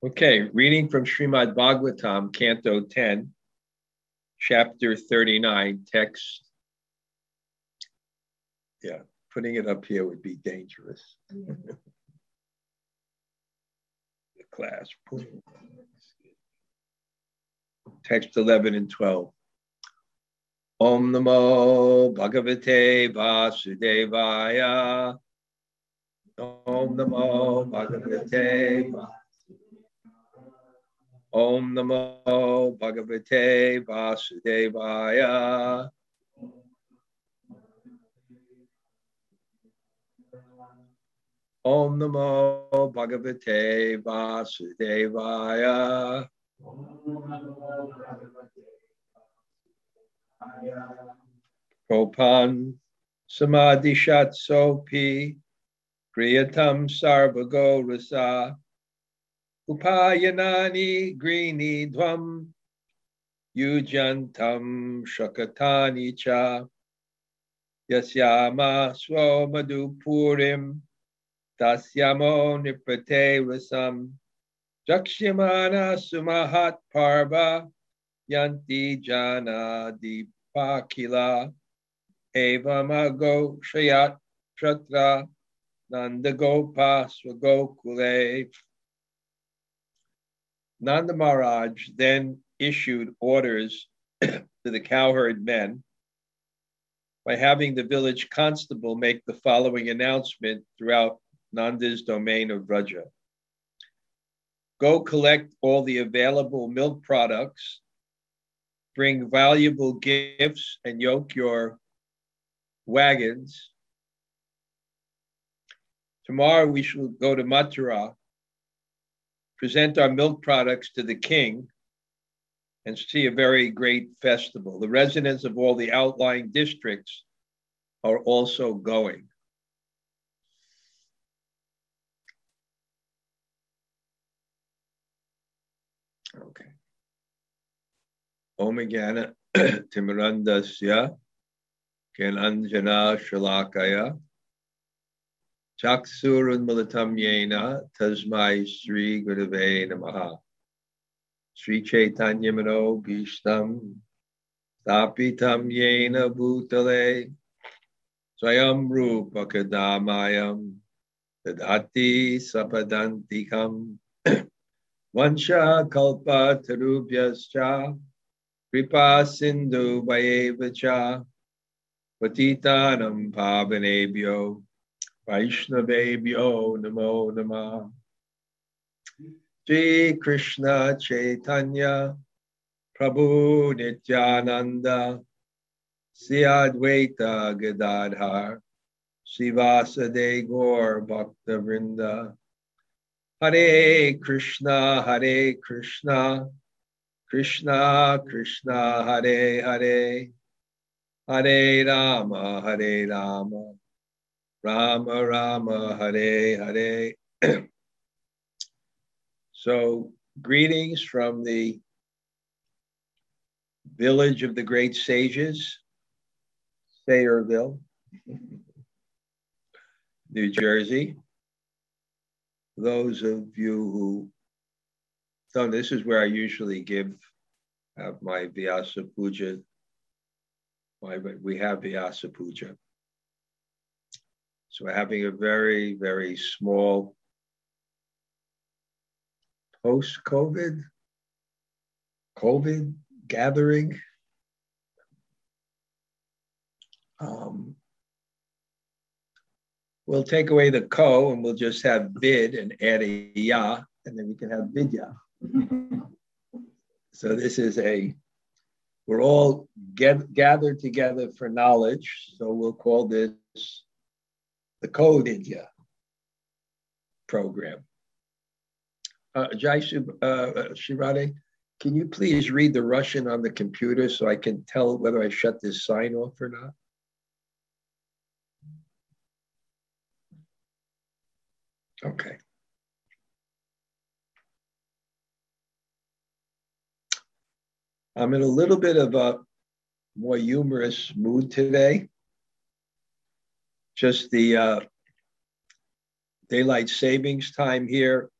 Okay, reading from Srimad Bhagavatam, Canto 10, Chapter 39, text. Yeah, putting it up here would be dangerous. the class. Text 11 and 12. Om Namo Bhagavate Vasudevaya. Om Namo Bhagavate Vasudevaya. Om Namo Bhagavate Vasudevaya. Om Namo Bhagavate Vasudevaya. Propan Samadhishat Sopi Priyatam Sarvago Rasa Upayanani Grini Dvam Yujantam Shakatani Cha. Yasyama Swamadhupurim Tasyamo Nipate Rasam Jakshimana Sumahat Parva Yanti Jana Dipakila Evamago Shayat Shatra Nandagopa Swagokule Nanda Maharaj then issued orders to the cowherd men by having the village constable make the following announcement throughout Nanda's domain of Vraja. Go collect all the available milk products, bring valuable gifts, and yoke your wagons. Tomorrow we shall go to Mathura present our milk products to the king, and see a very great festival. The residents of all the outlying districts are also going. Okay. Om Gana Timirandasya Anjana Shalakaya Chaksurunmalatam yena tasmai Sri Gurave namaha. Sri Chaitanya Mano Bhishtam Tapitam yena bhutale Swayam Rupa Kadamayam Tadati Sapadantikam Vansha Kalpa Tarubhyascha Kripa Sindhu Vayevacha Patitanam Pavanebhyo Vaishnavebhyo Namo Namah. Shri Krishna Chaitanya Prabhu Nityananda. Sri Advaita Gadadhar. Sivasade Gaur Bhakta Vrinda Hare Krishna Hare Krishna. Krishna Krishna Hare Hare. Hare Rama Hare Rama Rama Rama Hare Hare. so, greetings from the village of the great sages, Sayreville, New Jersey. Those of you who so this is where I usually give have my Vyasa Puja. My, we have Vyasa Puja. So we're having a very, very small post COVID, COVID gathering. Um, we'll take away the ko and we'll just have vid and add a ya, and then we can have vidya. so this is a, we're all get, gathered together for knowledge. So we'll call this the Code India program. Uh, Jai uh, uh, Shirade, can you please read the Russian on the computer so I can tell whether I shut this sign off or not? Okay. I'm in a little bit of a more humorous mood today just the uh, daylight savings time here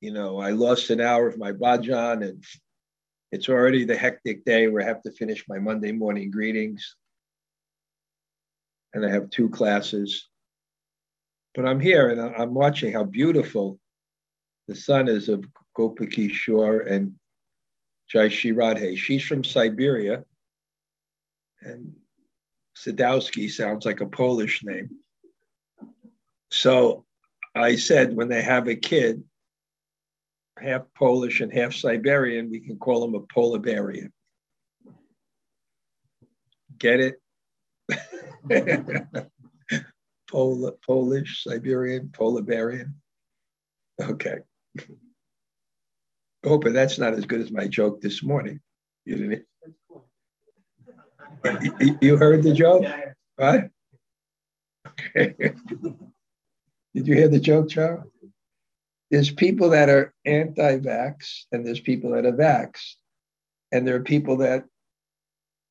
you know, I lost an hour of my bhajan and it's already the hectic day where I have to finish my Monday morning greetings. And I have two classes. But I'm here and I'm watching how beautiful the son is of Gopaki Shore and Jai Shri Radhe. She's from Siberia. And Sadowski sounds like a Polish name. So I said, when they have a kid, half Polish and half Siberian, we can call him a Polibarian. Get it? Pol- Polish, Siberian, Polibarian. Okay. Hope that's not as good as my joke this morning. You didn't. You heard the joke? What? Okay. Did you hear the joke, Charles? There's people that are anti-vax and there's people that are vax. And there are people that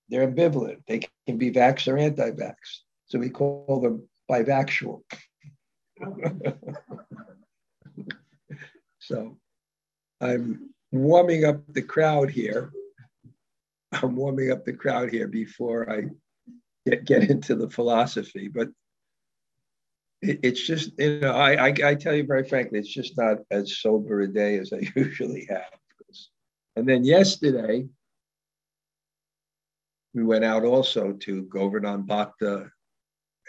they're ambivalent. They can be vax or anti-vax. So we call them bivaxual. so I'm warming up the crowd here. I'm warming up the crowd here before I get, get into the philosophy. But it, it's just, you know, I, I, I tell you very frankly, it's just not as sober a day as I usually have. And then yesterday, we went out also to Govardhan Bhakta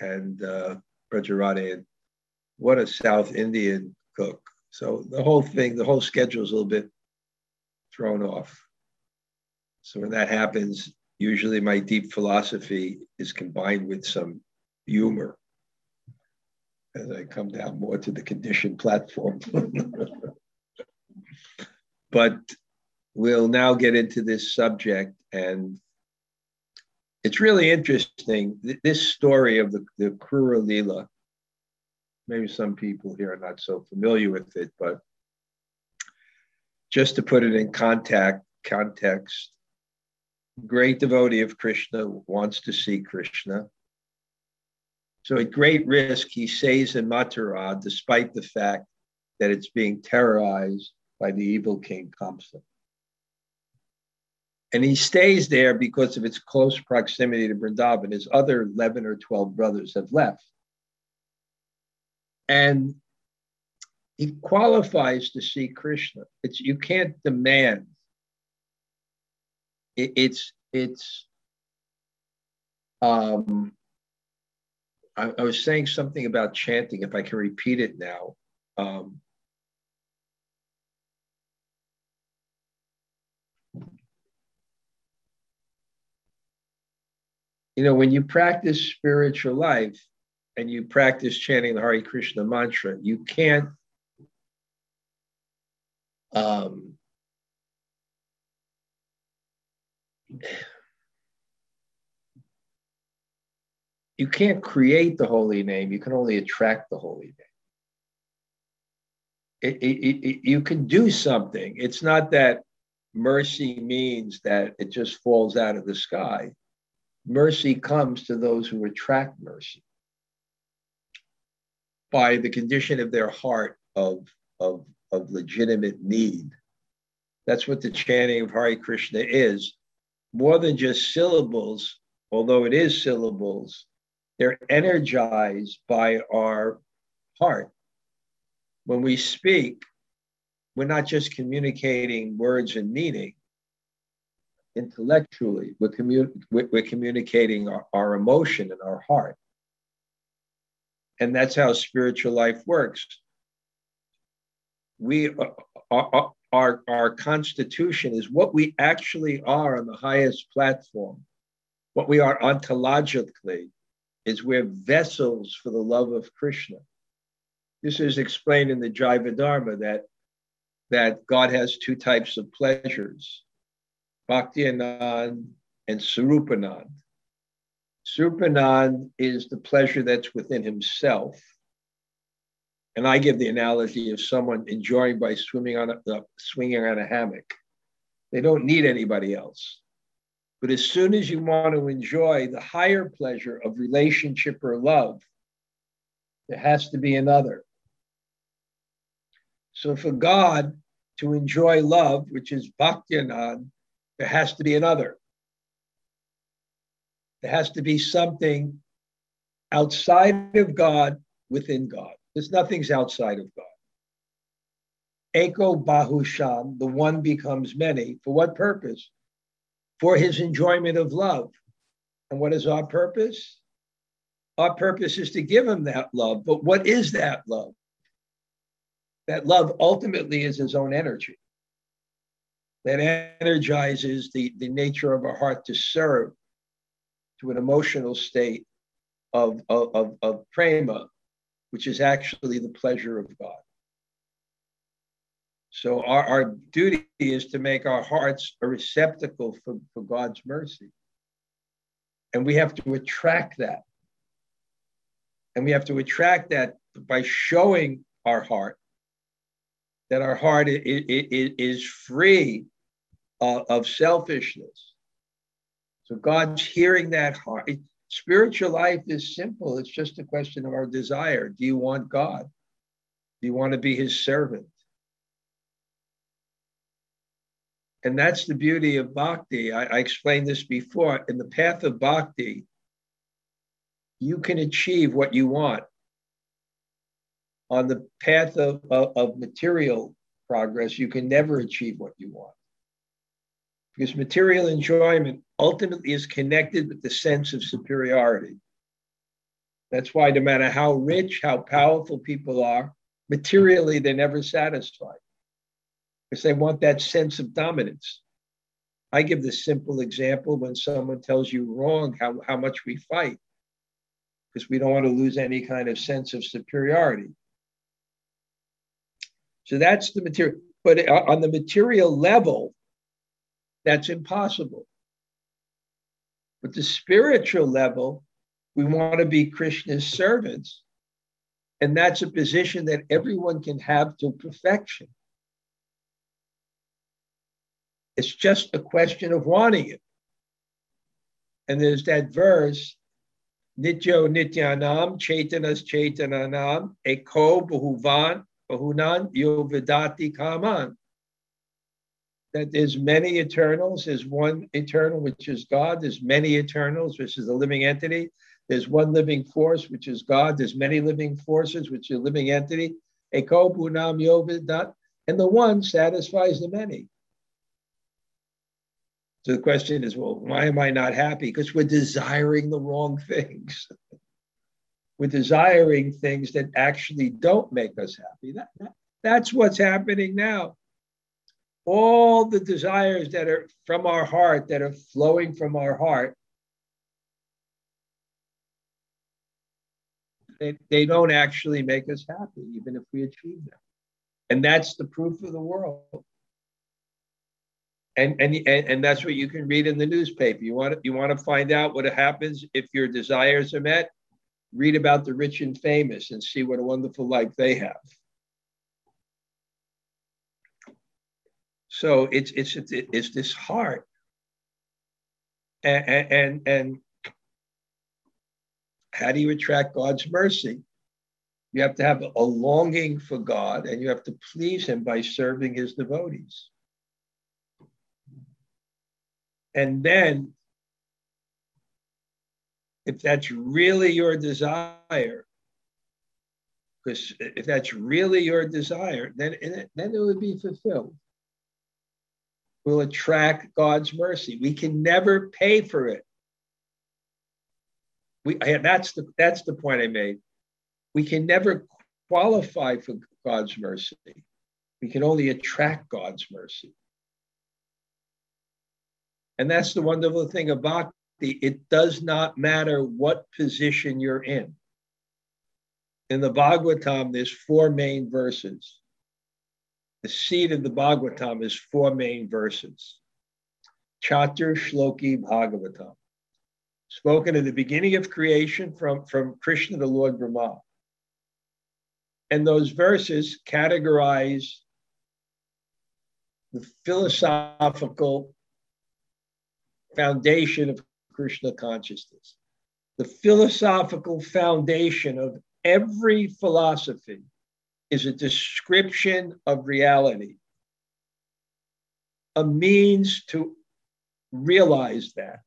and uh, and what a South Indian cook. So the whole thing, the whole schedule is a little bit thrown off. So when that happens, usually my deep philosophy is combined with some humor as I come down more to the conditioned platform. but we'll now get into this subject, and it's really interesting. This story of the, the Krura Lila, maybe some people here are not so familiar with it, but just to put it in contact, context, great devotee of Krishna wants to see Krishna so at great risk, he stays in Mathura despite the fact that it's being terrorized by the evil king Kamsa. And he stays there because of its close proximity to Vrindavan. His other 11 or 12 brothers have left. And he qualifies to see Krishna. It's you can't demand. It, it's it's um I, I, was saying something about chanting. If I can repeat it now, um, you know, when you practice spiritual life and you practice chanting the Hare Krishna mantra, you can't. Um, you can't create the holy name, you can only attract the holy name. It, it, it, you can do something. It's not that mercy means that it just falls out of the sky. Mercy comes to those who attract mercy by the condition of their heart of, of, of legitimate need. That's what the chanting of Hare Krishna is. More than just syllables, although it is syllables, they're energized by our heart. When we speak, we're not just communicating words and meaning intellectually, we're, commu- we're communicating our, our emotion and our heart. And that's how spiritual life works. We uh, our, our, our constitution is what we actually are on the highest platform, what we are ontologically, is we're vessels for the love of Krishna. This is explained in the Jaiva Dharma that, that God has two types of pleasures, Bhakti Anand and Sarupanand. Sarupanand is the pleasure that's within himself. And I give the analogy of someone enjoying by swimming on a, uh, swinging on a hammock. They don't need anybody else. But as soon as you want to enjoy the higher pleasure of relationship or love, there has to be another. So for God to enjoy love, which is bhakti there has to be another. There has to be something outside of God within God. There's nothing's outside of God. Eko Bahushan, the one becomes many. For what purpose? For his enjoyment of love. And what is our purpose? Our purpose is to give him that love. But what is that love? That love ultimately is his own energy that energizes the, the nature of our heart to serve to an emotional state of, of, of, of prema, which is actually the pleasure of God. So our, our duty is to make our hearts a receptacle for, for God's mercy. And we have to attract that. And we have to attract that by showing our heart that our heart is free uh, of selfishness. So God's hearing that heart. Spiritual life is simple. It's just a question of our desire. Do you want God? Do you want to be his servant? And that's the beauty of bhakti. I, I explained this before. In the path of bhakti, you can achieve what you want. On the path of, of, of material progress, you can never achieve what you want. Because material enjoyment ultimately is connected with the sense of superiority. That's why no matter how rich, how powerful people are, materially they're never satisfied because they want that sense of dominance. I give the simple example when someone tells you wrong, how, how much we fight, because we don't want to lose any kind of sense of superiority. So that's the material. But on the material level, that's impossible. But the spiritual level, we want to be Krishna's servants. And that's a position that everyone can have to perfection. It's just a question of wanting it. And there's that verse, Nityo Nityanam, Chaitanas Chaitananam, Eko Bahuvan, Bahunan, Yovidati Kaman. That there's many eternals, there's one eternal, which is God, there's many eternals, which is a living entity. There's one living force, which is God. There's many living forces, which is a living entity. Eko Bunam Yovidat. And the one satisfies the many. So the question is, well, why am I not happy? Because we're desiring the wrong things. we're desiring things that actually don't make us happy. That, that, that's what's happening now. All the desires that are from our heart, that are flowing from our heart, they, they don't actually make us happy, even if we achieve them. And that's the proof of the world and, and and and that's what you can read in the newspaper. You want to, you want to find out what happens if your desires are met. Read about the rich and famous and see what a wonderful life they have. So it's it's it's, this heart, and, and and how do you attract God's mercy? You have to have a longing for God, and you have to please Him by serving His devotees. And then, if that's really your desire, because if that's really your desire, then then it would be fulfilled. We'll attract God's mercy. We can never pay for it. We, that's the that's the point I made. We can never qualify for God's mercy. We can only attract God's mercy. And that's the wonderful thing about the, it does not matter what position you're in. In the Bhagavatam, there's four main verses. The seed of the Bhagavatam is four main verses. Chatur Shloki Bhagavatam, spoken at the beginning of creation from, from Krishna, the Lord Brahma. And those verses categorize the philosophical foundation of Krishna consciousness. The philosophical foundation of every philosophy is a description of reality, a means to realize that,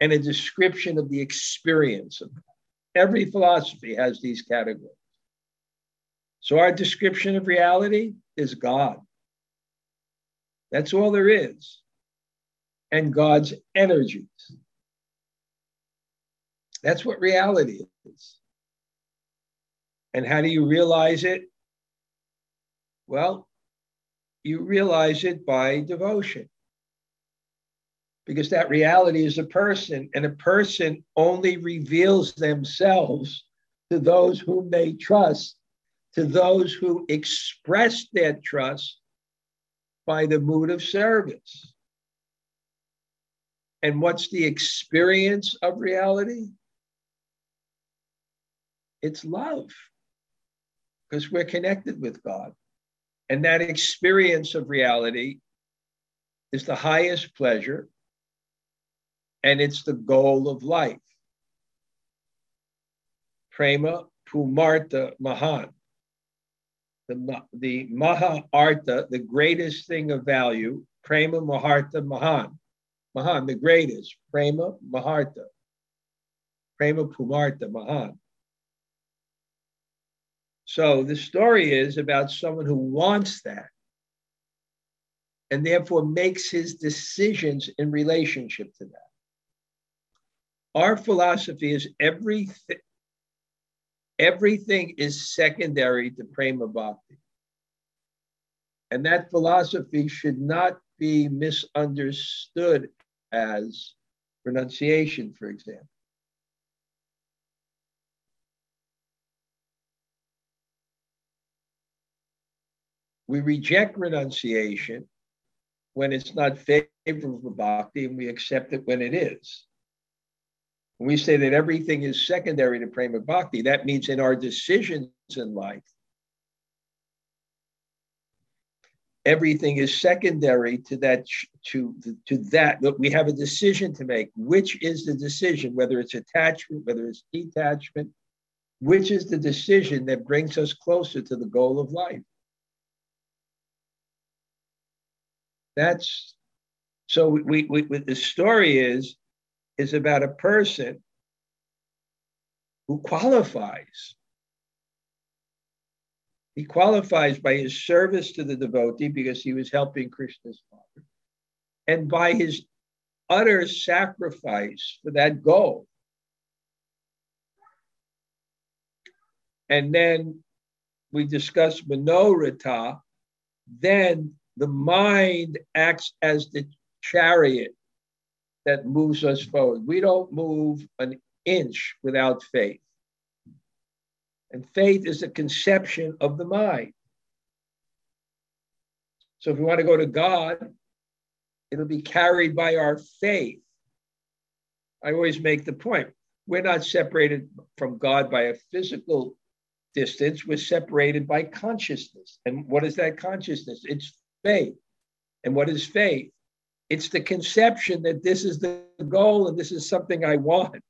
and a description of the experience of that. Every philosophy has these categories. So, our description of reality is God. That's all there is. And God's energies. That's what reality is. And how do you realize it? Well, you realize it by devotion. Because that reality is a person, and a person only reveals themselves to those whom they trust, to those who express their trust by the mood of service. And what's the experience of reality? It's love, because we're connected with God. And that experience of reality is the highest pleasure, and it's the goal of life. Prema Pumarta Mahan. The, the Maha Artha, the greatest thing of value, Prema Maharta Mahan. Mahan, the greatest. Prema Maharta. Prema Pumarta Mahan. So the story is about someone who wants that and therefore makes his decisions in relationship to that. Our philosophy is everything, everything is secondary to prema bhakti. And that philosophy should not be misunderstood as renunciation, for example. We reject renunciation when it's not favorable bhakti, and we accept it when it is. When we say that everything is secondary to prema bhakti, that means in our decisions in life, everything is secondary to that to to that that we have a decision to make which is the decision whether it's attachment whether it's detachment which is the decision that brings us closer to the goal of life That's so we, we, we the story is is about a person who qualifies. He qualifies by his service to the devotee because he was helping Krishna's father, and by his utter sacrifice for that goal. And then we discuss Manoratha, then the mind acts as the chariot that moves us forward. We don't move an inch without faith. And faith is a conception of the mind. So if we want to go to God, it'll be carried by our faith. I always make the point we're not separated from God by a physical distance, we're separated by consciousness. And what is that consciousness? It's faith. And what is faith? It's the conception that this is the goal and this is something I want.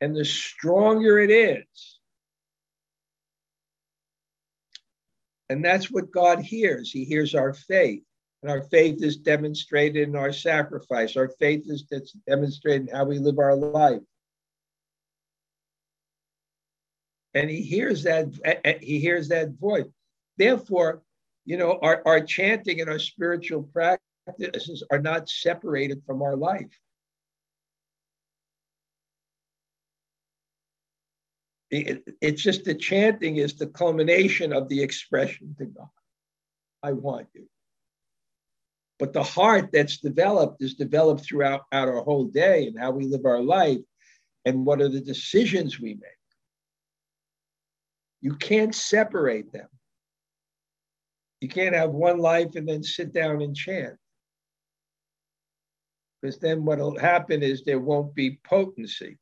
And the stronger it is, and that's what God hears. He hears our faith. And our faith is demonstrated in our sacrifice. Our faith is demonstrated in how we live our life. And he hears that eh, eh, he hears that voice. Therefore, you know, our, our chanting and our spiritual practices are not separated from our life. It, it's just the chanting is the culmination of the expression to God. I want you. But the heart that's developed is developed throughout our whole day and how we live our life and what are the decisions we make. You can't separate them. You can't have one life and then sit down and chant. Because then what'll happen is there won't be potency.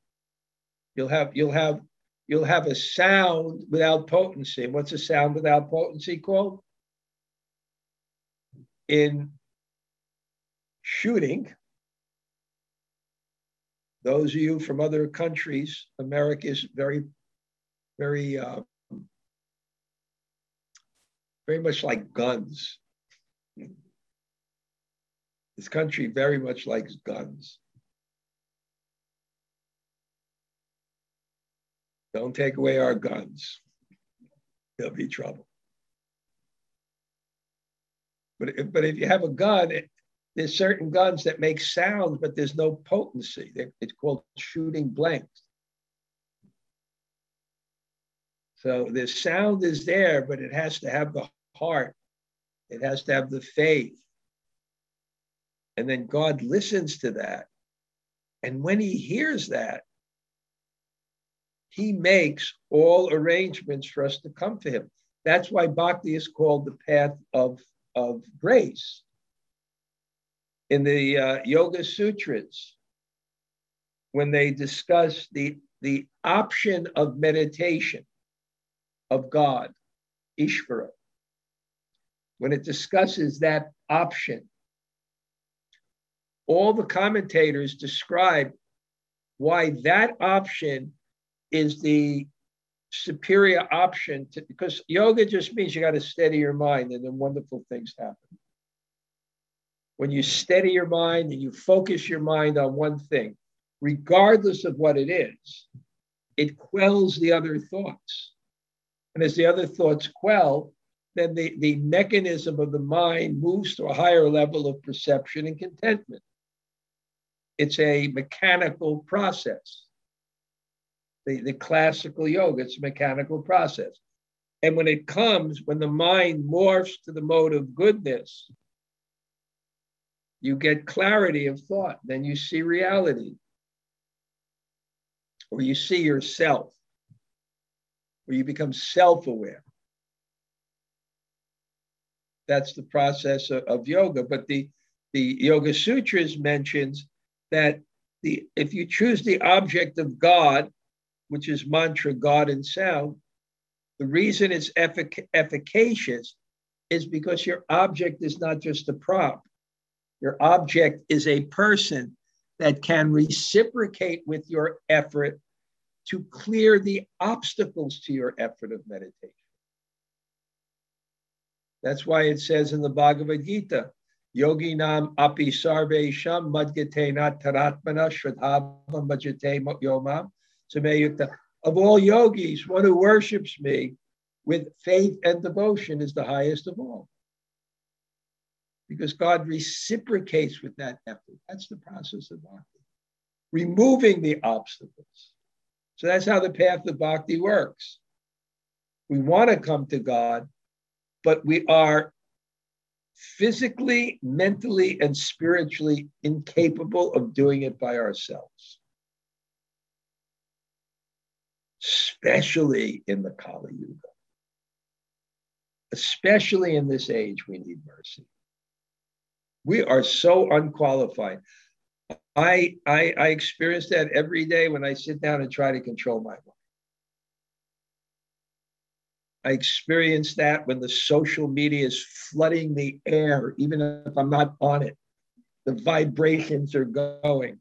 You'll have you'll have you'll have a sound without potency. What's a sound without potency called? In shooting, those of you from other countries, America is very, very uh, very much like guns. This country very much likes guns. Don't take away our guns. There'll be trouble. But if, but if you have a gun, it, there's certain guns that make sounds, but there's no potency. It's called shooting blanks. So the sound is there, but it has to have the heart. It has to have the faith. And then God listens to that. And when he hears that, he makes all arrangements for us to come to him. That's why bhakti is called the path of, of grace. In the uh, Yoga Sutras, when they discuss the, the option of meditation of God, Ishvara, when it discusses that option, all the commentators describe why that option is the superior option to, because yoga just means you got to steady your mind and then wonderful things happen. When you steady your mind and you focus your mind on one thing, regardless of what it is, it quells the other thoughts. And as the other thoughts quell, then the, the mechanism of the mind moves to a higher level of perception and contentment. It's a mechanical process the, the classical yoga. It's a mechanical process. And when it comes, when the mind morphs to the mode of goodness, you get clarity of thought. Then you see reality, or you see yourself, or you become self aware. That's the process of, of, yoga. But the, the Yoga Sutras mentions that the if you choose the object of God which is mantra, God and sound, the reason it's effic- efficacious is because your object is not just a prop. Your object is a person that can reciprocate with your effort to clear the obstacles to your effort of meditation. That's why it says in the Bhagavad Gita, Yogi nam api sarve sham madgate taratmana shradhava majate yomam of all yogis, one who worships me with faith and devotion is the highest of all. Because God reciprocates with that effort. That's the process of bhakti, removing the obstacles. So that's how the path of bhakti works. We want to come to God, but we are physically, mentally, and spiritually incapable of doing it by ourselves. especially in the Kali Yuga. Especially in this age, we need mercy. We are so unqualified. I, I, I experience that every day when I sit down and try to control my mind. I experience that when the social media is flooding the air, even if I'm not on it. The vibrations are going.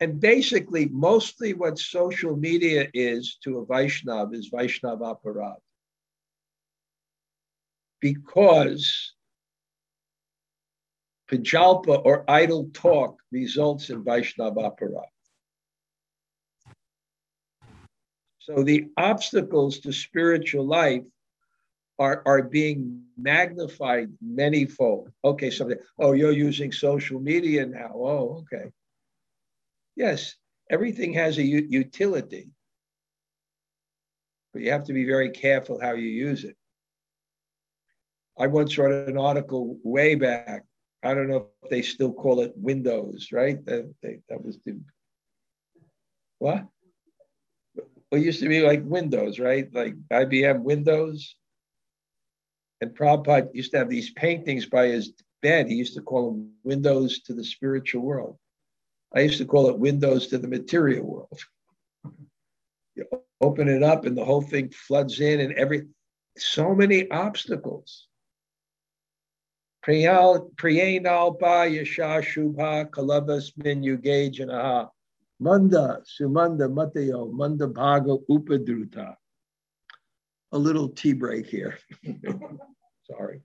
And basically, mostly what social media is to a Vaishnav is Vaishnav aparad. Because Prajalpa or idle talk results in Vaishnav aparad. So the obstacles to spiritual life are, are being magnified manyfold. Okay, something, oh, you're using social media now. Oh, okay. Yes, everything has a u- utility, but you have to be very careful how you use it. I once wrote an article way back. I don't know if they still call it Windows, right? That, they, that was the what? It used to be like Windows, right? Like IBM Windows. And Prabhupada used to have these paintings by his bed. He used to call them windows to the spiritual world. I used to call it windows to the material world. You open it up and the whole thing floods in and every so many obstacles. Priyanal ba yasha shubha kalabas min yuge janaha. Manda sumanda matayo manda bhaga upadruta. a little tea break here. Sorry.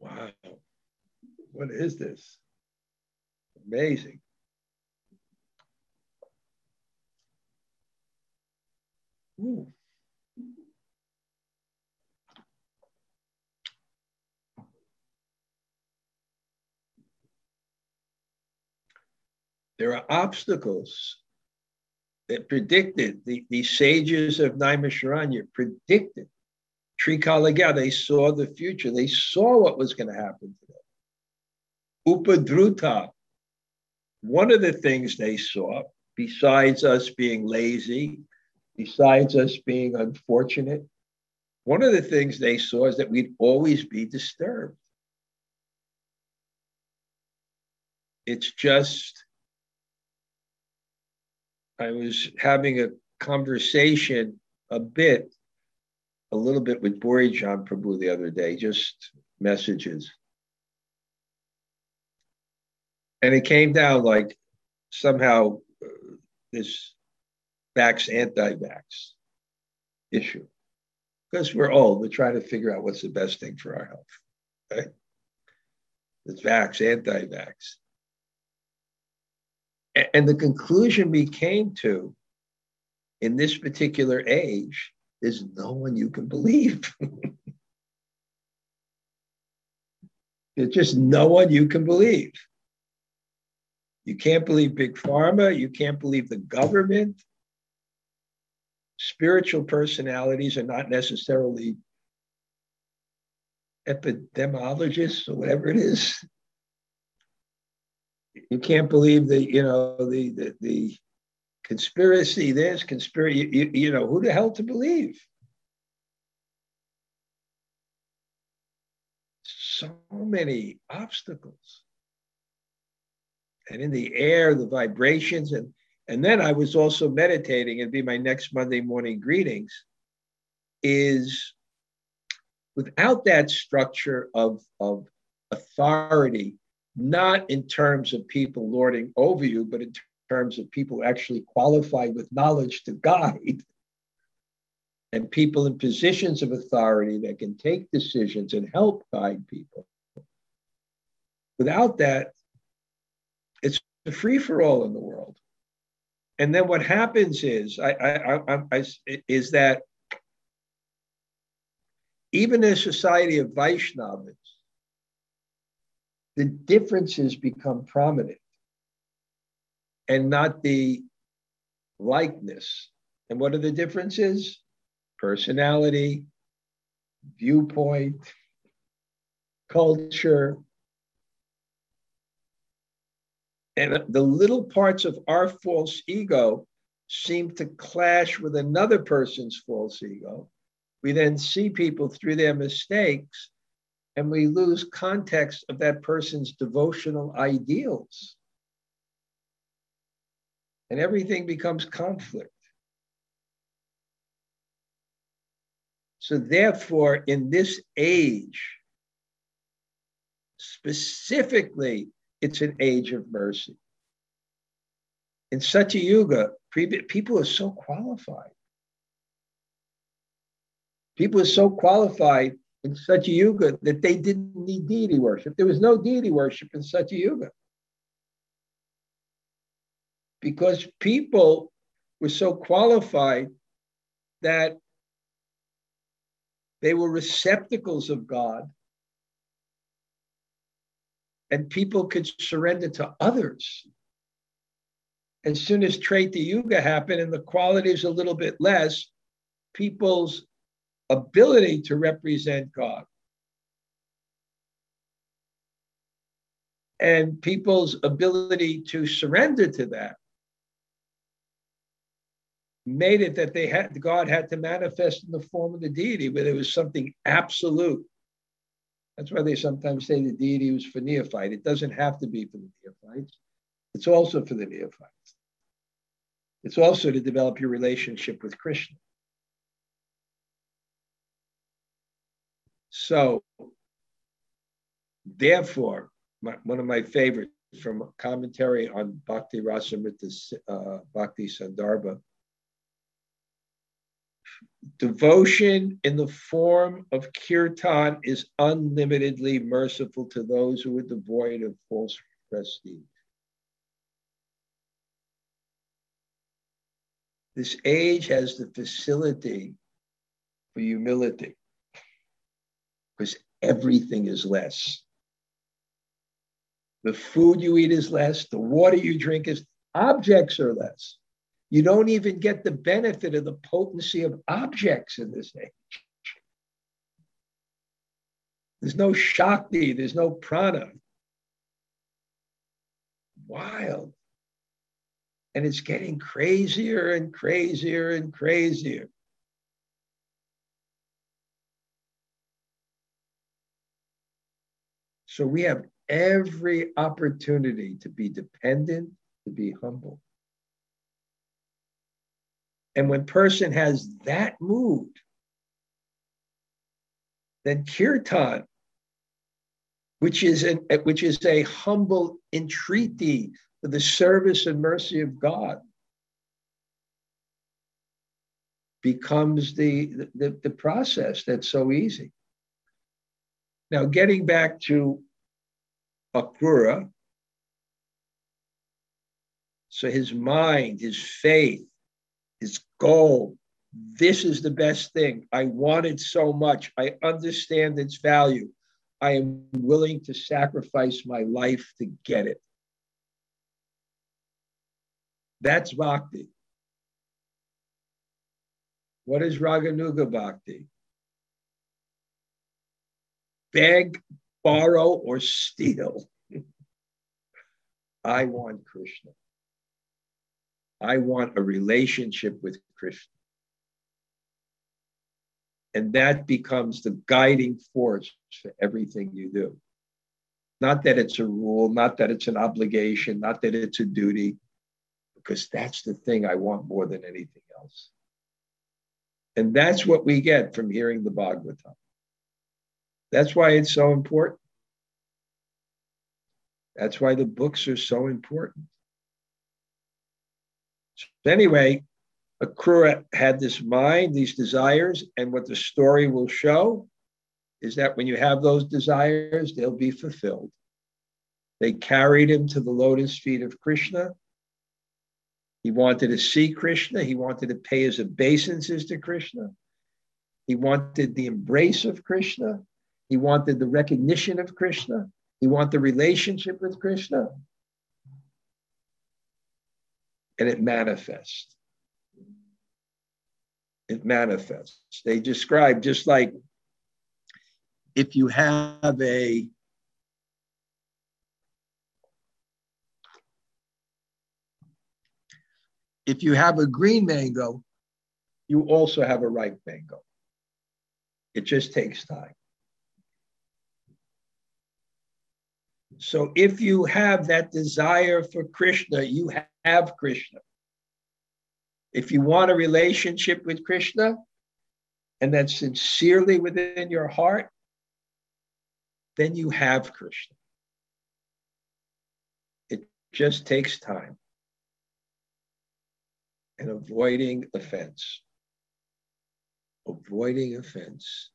Wow. What is this? Amazing. Ooh. There are obstacles that predicted, the, the sages of Naimisharanya predicted. Trikalagya, they saw the future. They saw what was going to happen to them. Upadruta, one of the things they saw, besides us being lazy, besides us being unfortunate, one of the things they saw is that we'd always be disturbed. It's just I was having a conversation a bit, a little bit with Bhurijan Prabhu the other day, just messages. And it came down like somehow uh, this vax anti vax issue. Because we're old, we're trying to figure out what's the best thing for our health. Right? It's vax, anti vax and the conclusion we came to in this particular age is no one you can believe. There's just no one you can believe. You can't believe big pharma. You can't believe the government. Spiritual personalities are not necessarily epidemiologists or whatever it is you can't believe the you know the the, the conspiracy there's conspiracy you, you know who the hell to believe? So many obstacles. And in the air the vibrations and and then i was also meditating and be my next monday morning greetings is without that structure of of authority not in terms of people lording over you, but in terms of people actually qualified with knowledge to guide and people in positions of authority that can take decisions and help guide people. Without that, it's a free for all in the world. And then what happens is, I, I, I, is that even in a society of Vaishnavas, the differences become prominent and not the likeness. And what are the differences? Personality, viewpoint, culture. And the little parts of our false ego seem to clash with another person's false ego. We then see people through their mistakes and we lose context of that person's devotional ideals. And everything becomes conflict. So, therefore, in this age, specifically, it's an age of mercy. In Satya Yuga, people are so qualified. People are so qualified in Satya Yuga that they didn't need deity worship. There was no deity worship in Satya Yuga. Because people were so qualified that they were receptacles of God and people could surrender to others. As soon as Treta Yuga happened and the quality is a little bit less, people's ability to represent God. And people's ability to surrender to that made it that they had God had to manifest in the form of the deity, where there was something absolute. That's why they sometimes say the deity was for neophyte. It doesn't have to be for the neophytes. It's also for the neophytes. It's also to develop your relationship with Krishna. So, therefore, my, one of my favorites from a commentary on Bhakti Rasamrita uh, Bhakti Sandarbha Devotion in the form of kirtan is unlimitedly merciful to those who are devoid of false prestige. This age has the facility for humility because everything is less. The food you eat is less, the water you drink is, objects are less. You don't even get the benefit of the potency of objects in this age. There's no Shakti, there's no prana. Wild. And it's getting crazier and crazier and crazier. So we have every opportunity to be dependent, to be humble. And when person has that mood, then kirtan, which is an, which is a humble entreaty for the service and mercy of God, becomes the, the, the process that's so easy. Now, getting back to Akrura, so his mind, his faith, his goal, this is the best thing. I want it so much. I understand its value. I am willing to sacrifice my life to get it. That's bhakti. What is Raganuga bhakti? Beg, borrow, or steal. I want Krishna. I want a relationship with Krishna. And that becomes the guiding force for everything you do. Not that it's a rule, not that it's an obligation, not that it's a duty, because that's the thing I want more than anything else. And that's what we get from hearing the Bhagavatam. That's why it's so important. That's why the books are so important. So anyway, Akrura had this mind, these desires, and what the story will show is that when you have those desires, they'll be fulfilled. They carried him to the lotus feet of Krishna. He wanted to see Krishna. He wanted to pay his obeisances to Krishna. He wanted the embrace of Krishna. He wanted the recognition of Krishna. He wanted the relationship with Krishna. And it manifests. It manifests. They describe just like if you have a if you have a green mango, you also have a ripe mango. It just takes time. So if you have that desire for Krishna, you have Krishna. If you want a relationship with Krishna, and that's sincerely within your heart, then you have Krishna. It just takes time and avoiding offense. Avoiding offense.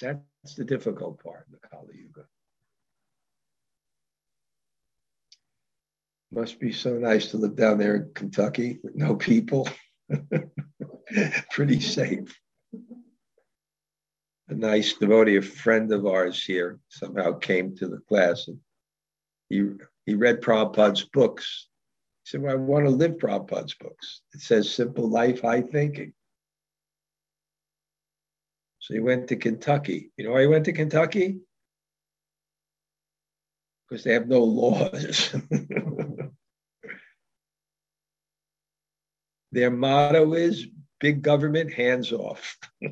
That's the difficult part of the Kali Yuga. Must be so nice to live down there in Kentucky with no people. Pretty safe. A nice devotee, a friend of ours here, somehow came to the class and he, he read Prabhupada's books. He said, Well, I want to live Prabhupada's books. It says simple life, high thinking. So he went to Kentucky. You know why he went to Kentucky? Because they have no laws. Their motto is big government, hands off.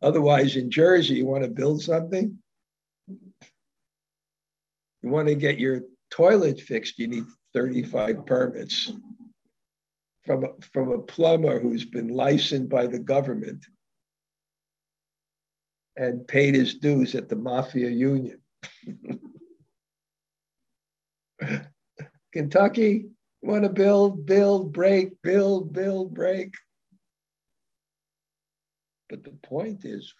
Otherwise, in Jersey, you want to build something, you want to get your toilet fixed, you need 35 permits from a, from a plumber who's been licensed by the government and paid his dues at the mafia union. Kentucky, want to build, build, break, build, build, break. But the point is,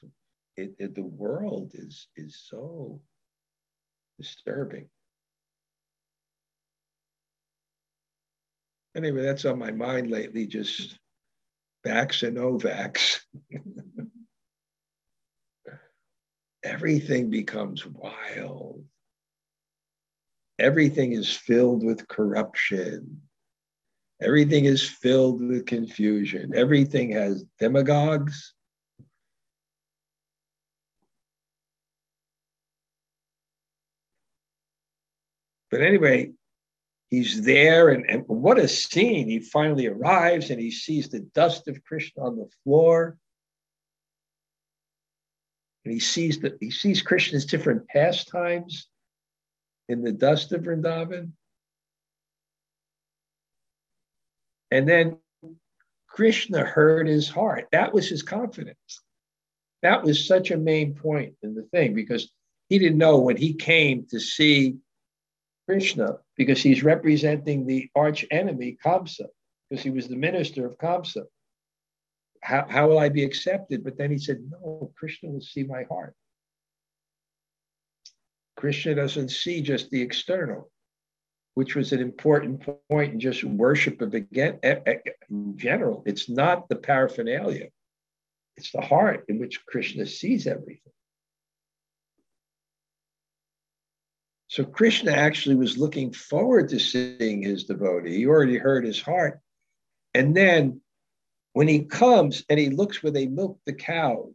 it, it, the world is, is so disturbing. Anyway, that's on my mind lately, just vax and no vax. Everything becomes wild. Everything is filled with corruption. Everything is filled with confusion. Everything has demagogues. But anyway, he's there, and, and what a scene. He finally arrives and he sees the dust of Krishna on the floor. And he sees that he sees Krishna's different pastimes in the dust of Vrindavan. And then Krishna heard his heart. That was his confidence. That was such a main point in the thing because he didn't know when he came to see Krishna, because he's representing the arch enemy, Kamsa, because he was the minister of Kamsa. How, how will I be accepted? But then he said, No, Krishna will see my heart. Krishna doesn't see just the external, which was an important point in just worship of again in general. It's not the paraphernalia, it's the heart in which Krishna sees everything. So Krishna actually was looking forward to seeing his devotee. He already heard his heart. And then when he comes and he looks where they milk the cows,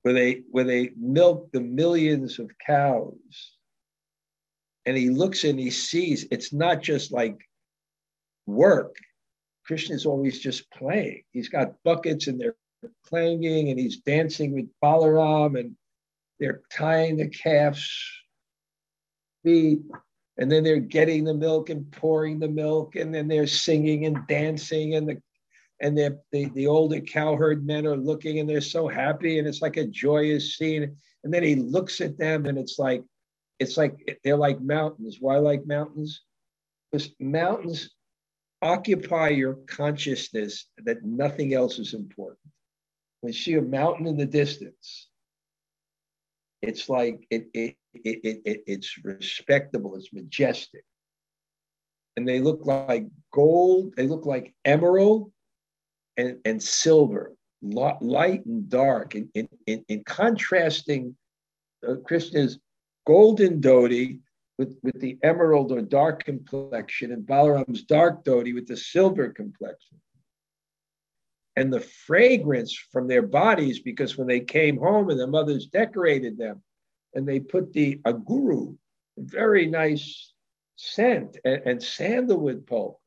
where they where they milk the millions of cows and he looks and he sees it's not just like work krishna's always just playing he's got buckets and they're clanging and he's dancing with balaram and they're tying the calf's feet and then they're getting the milk and pouring the milk and then they're singing and dancing and the and the, the older cowherd men are looking and they're so happy and it's like a joyous scene. And then he looks at them and it's like it's like they're like mountains. Why like mountains? Because mountains occupy your consciousness that nothing else is important. When you see a mountain in the distance it's like it, it, it, it, it's respectable it's majestic and they look like gold they look like emerald and, and silver, light and dark, in, in, in, in contrasting uh, Krishna's golden dhoti with, with the emerald or dark complexion, and Balaram's dark dhoti with the silver complexion. And the fragrance from their bodies, because when they came home and the mothers decorated them, and they put the aguru, very nice scent, and, and sandalwood pulp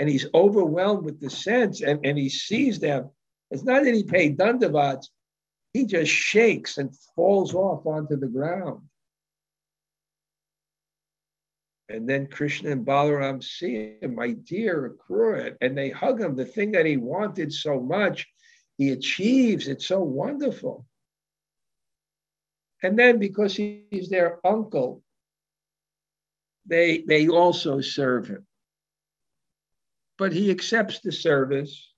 and he's overwhelmed with the sense and, and he sees them. It's not that he paid dandavats, he just shakes and falls off onto the ground. And then Krishna and Balaram see him, my dear Akrura, and they hug him. The thing that he wanted so much, he achieves. It's so wonderful. And then because he's their uncle, they, they also serve him but he accepts the service.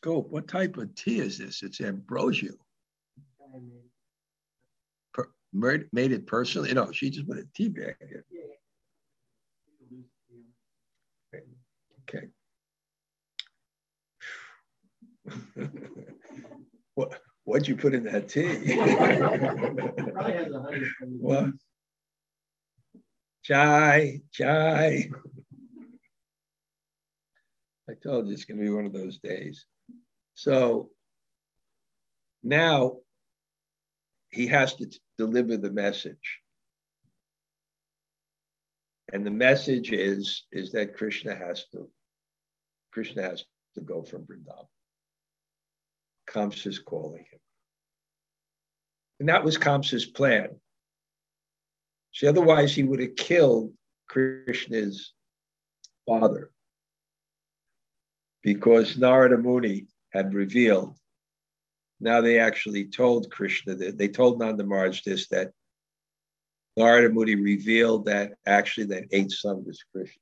Go, what type of tea is this? It's ambrosia. Per, made it personally? No, she just put a tea bag in. Okay. what what'd you put in that tea? what? Chai, chai. I told you it's going to be one of those days. So now he has to t- deliver the message. And the message is, is that Krishna has to, Krishna has to go from Vrindavan. Kamsa is calling him. And that was Kamsa's plan. See, otherwise he would have killed Krishna's father because Narada Muni had revealed Now they actually told Krishna that they told Nanda this that Narada Muni revealed that actually that eighth son was Krishna.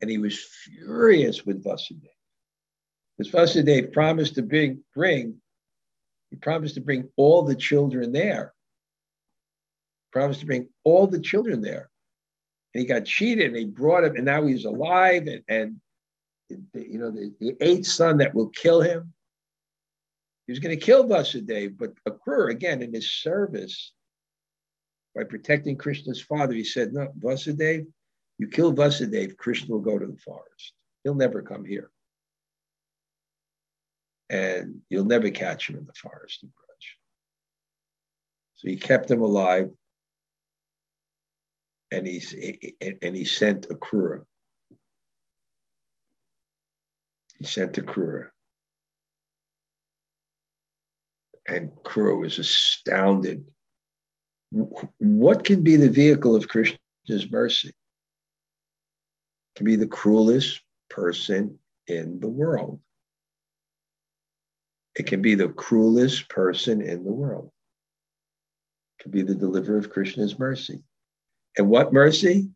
And he was furious with Vasudeva. Because Vasudeva promised to bring, bring, he promised to bring all the children there. Promised to bring all the children there. And he got cheated and he brought him, and now he's alive. And, and you know, the, the eighth son that will kill him, he was going to kill Vasudeva, but Akrura, again, in his service, by protecting Krishna's father, he said, No, Vasudeva, you kill Vasudeva, Krishna will go to the forest. He'll never come here. And you'll never catch him in the forest of Braj. So he kept him alive. And he's and he sent Akrura. He sent Akrura. And Krura is astounded what can be the vehicle of Krishna's mercy? It can be the cruelest person in the world. It can be the cruelest person in the world. It can be the deliverer of Krishna's mercy. And what mercy?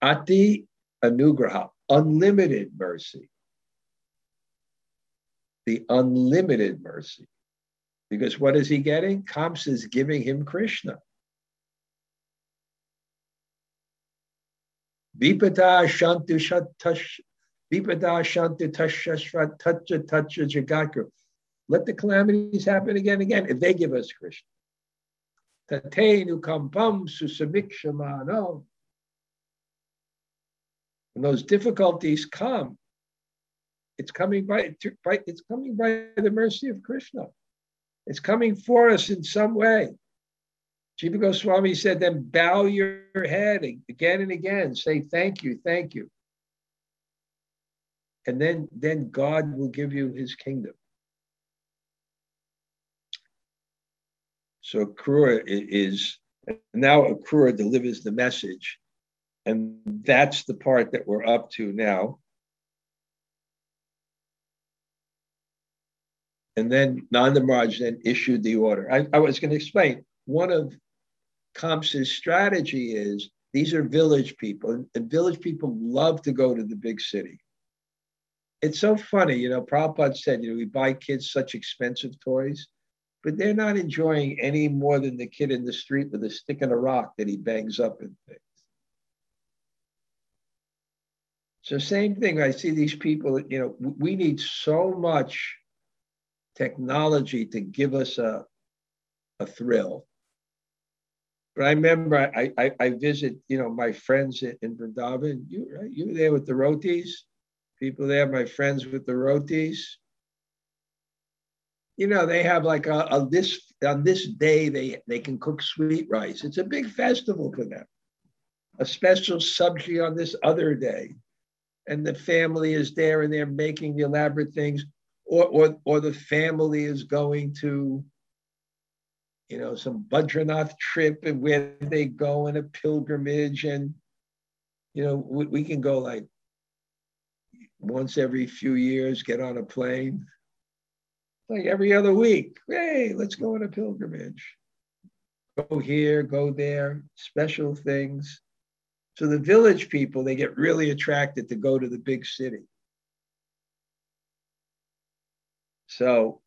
Ati anugraha, unlimited mercy. The unlimited mercy. Because what is he getting? Kamsa is giving him Krishna. Vipada Shantu Shatash Vipada Shantu Tashashvat Tacha Tacha Jagaku. Let the calamities happen again again if they give us Krishna. Tatenu Kampam Susamikshamano. When those difficulties come, it's coming by, it's coming by the mercy of Krishna. It's coming for us in some way. Jiva Goswami said, then bow your head again and again. Say thank you, thank you. And then, then God will give you his kingdom. So Akrura is now Akrura delivers the message. And that's the part that we're up to now. And then Nanda Maharaj then issued the order. I, I was going to explain. One of Kamsa's strategy is these are village people, and village people love to go to the big city. It's so funny, you know. Prabhupada said, you know, we buy kids such expensive toys, but they're not enjoying any more than the kid in the street with a stick and a rock that he bangs up and things. So, same thing. I see these people, you know, we need so much technology to give us a, a thrill. But I remember I, I, I visit, you know, my friends in, in Vrindavan. You right? You were there with the rotis. People there, my friends with the rotis. You know, they have like a, a this on this day they they can cook sweet rice. It's a big festival for them. A special sabji on this other day, and the family is there and they're making the elaborate things or, or, or the family is going to, you know, some Badrinath trip and where they go in a pilgrimage. And, you know, we, we can go like once every few years, get on a plane. Like every other week, hey, let's go on a pilgrimage. Go here, go there, special things. So the village people, they get really attracted to go to the big city. So,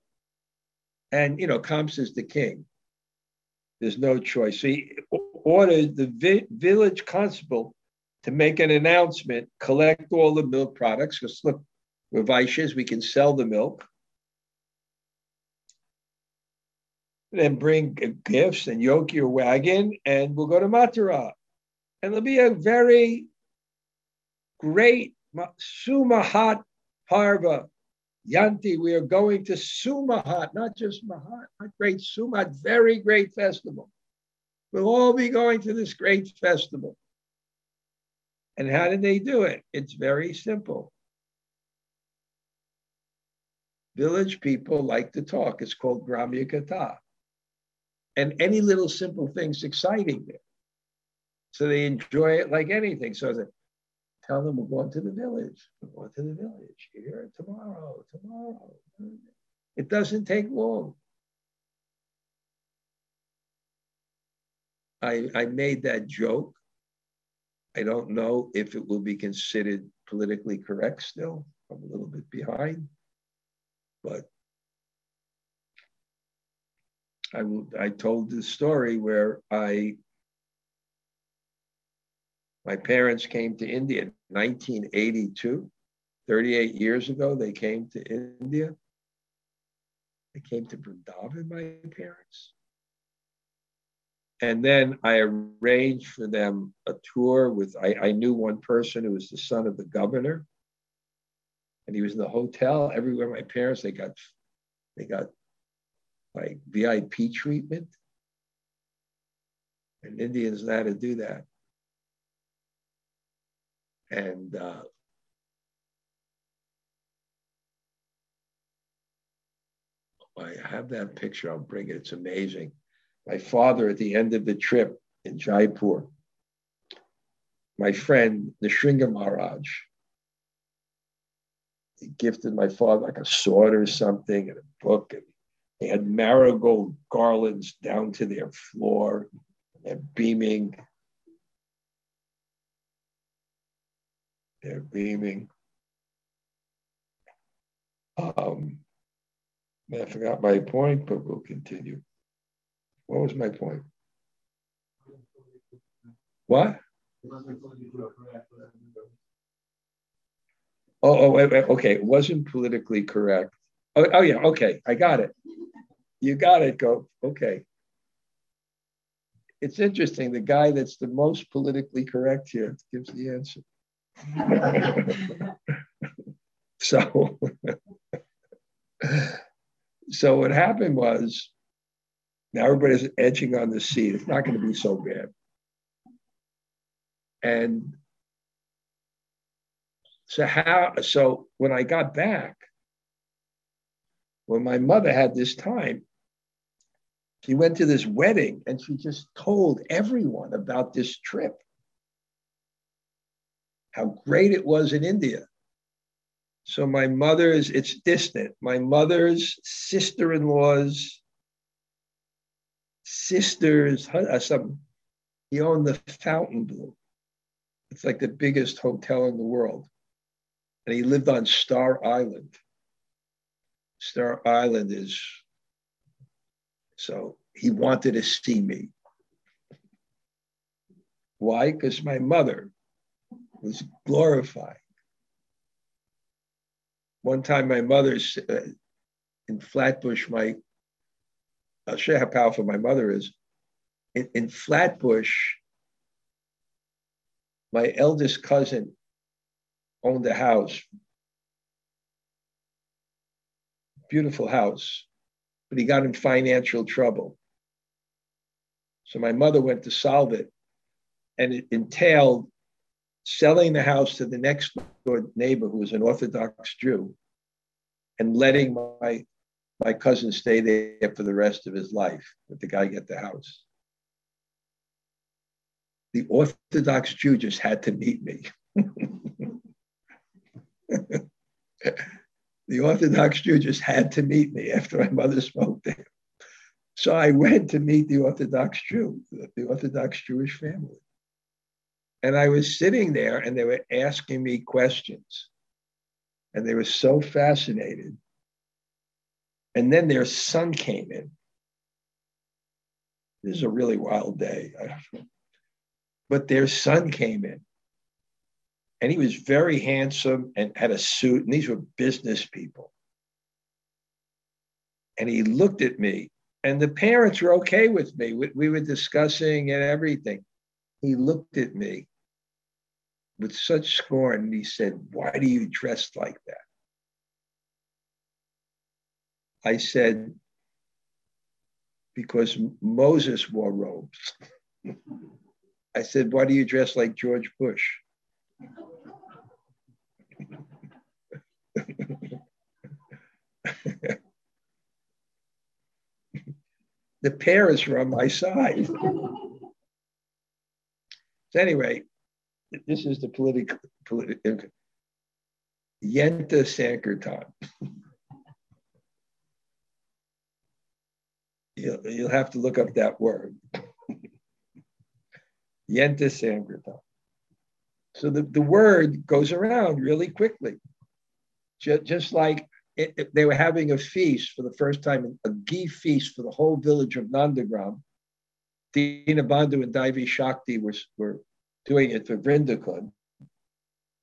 and you know, Kamsa is the king. There's no choice. So he ordered the vi- village constable to make an announcement, collect all the milk products, because look, we're Vaishyas, we can sell the milk. Then bring gifts and yoke your wagon, and we'll go to Mathura. And there'll be a very great Sumahat Parva Yanti, we are going to Sumahat, not just Mahat, not great Sumahat, very great festival. We'll all be going to this great festival. And how did they do it? It's very simple. Village people like to talk. It's called Gramya Katha. And any little simple thing's exciting there. So they enjoy it like anything. So Tell them we're going to the village. We're going to the village here tomorrow, tomorrow. It doesn't take long. I, I made that joke. I don't know if it will be considered politically correct still. I'm a little bit behind, but I, will, I told the story where I my parents came to India in 1982, 38 years ago. They came to India. They came to Vrindavan, my parents. And then I arranged for them a tour with, I, I knew one person who was the son of the governor. And he was in the hotel everywhere. My parents, they got, they got like VIP treatment. And Indians know how to do that. And uh, I have that picture. I'll bring it. It's amazing. My father, at the end of the trip in Jaipur, my friend Nrsinga Maharaj, he gifted my father like a sword or something and a book. And they had marigold garlands down to their floor. They're beaming. They're beaming. Um, I forgot my point, but we'll continue. What was my point? What? Oh, oh wait, wait, okay. It wasn't politically correct. Oh, oh, yeah, okay. I got it. You got it, go. Okay. It's interesting. The guy that's the most politically correct here gives the answer. so, so what happened was now everybody's edging on the seat. It's not going to be so bad. And so how so when I got back, when my mother had this time, she went to this wedding and she just told everyone about this trip. How great it was in India. So my mother's, it's distant. My mother's sister-in-law's sister's uh, some he owned the Fontainebleau. It's like the biggest hotel in the world. And he lived on Star Island. Star Island is so he wanted to see me. Why? Because my mother was glorifying. One time, my mother's uh, in Flatbush, my I'll show you how powerful my mother is. In, in Flatbush, my eldest cousin owned a house, beautiful house, but he got in financial trouble. So my mother went to solve it, and it entailed selling the house to the next door neighbor who was an Orthodox Jew and letting my my cousin stay there for the rest of his life, but the guy get the house. The Orthodox Jew just had to meet me. the Orthodox Jew just had to meet me after my mother spoke to him. So I went to meet the Orthodox Jew, the Orthodox Jewish family. And I was sitting there and they were asking me questions. And they were so fascinated and then their son came in. This is a really wild day. But their son came in. And he was very handsome and had a suit. And these were business people. And he looked at me. And the parents were okay with me. We, we were discussing and everything. He looked at me with such scorn he said, Why do you dress like that? I said, because Moses wore robes. I said, why do you dress like George Bush? the parents were on my side. so anyway, this is the political, political Yenta Sankirtan. you'll, you'll have to look up that word. Yenta Sankirtan. So the, the word goes around really quickly. Just, just like it, it, they were having a feast for the first time, a ghee feast for the whole village of Nandagram. Dina Bandhu and Daivi Shakti were, were doing it for Vrindakund.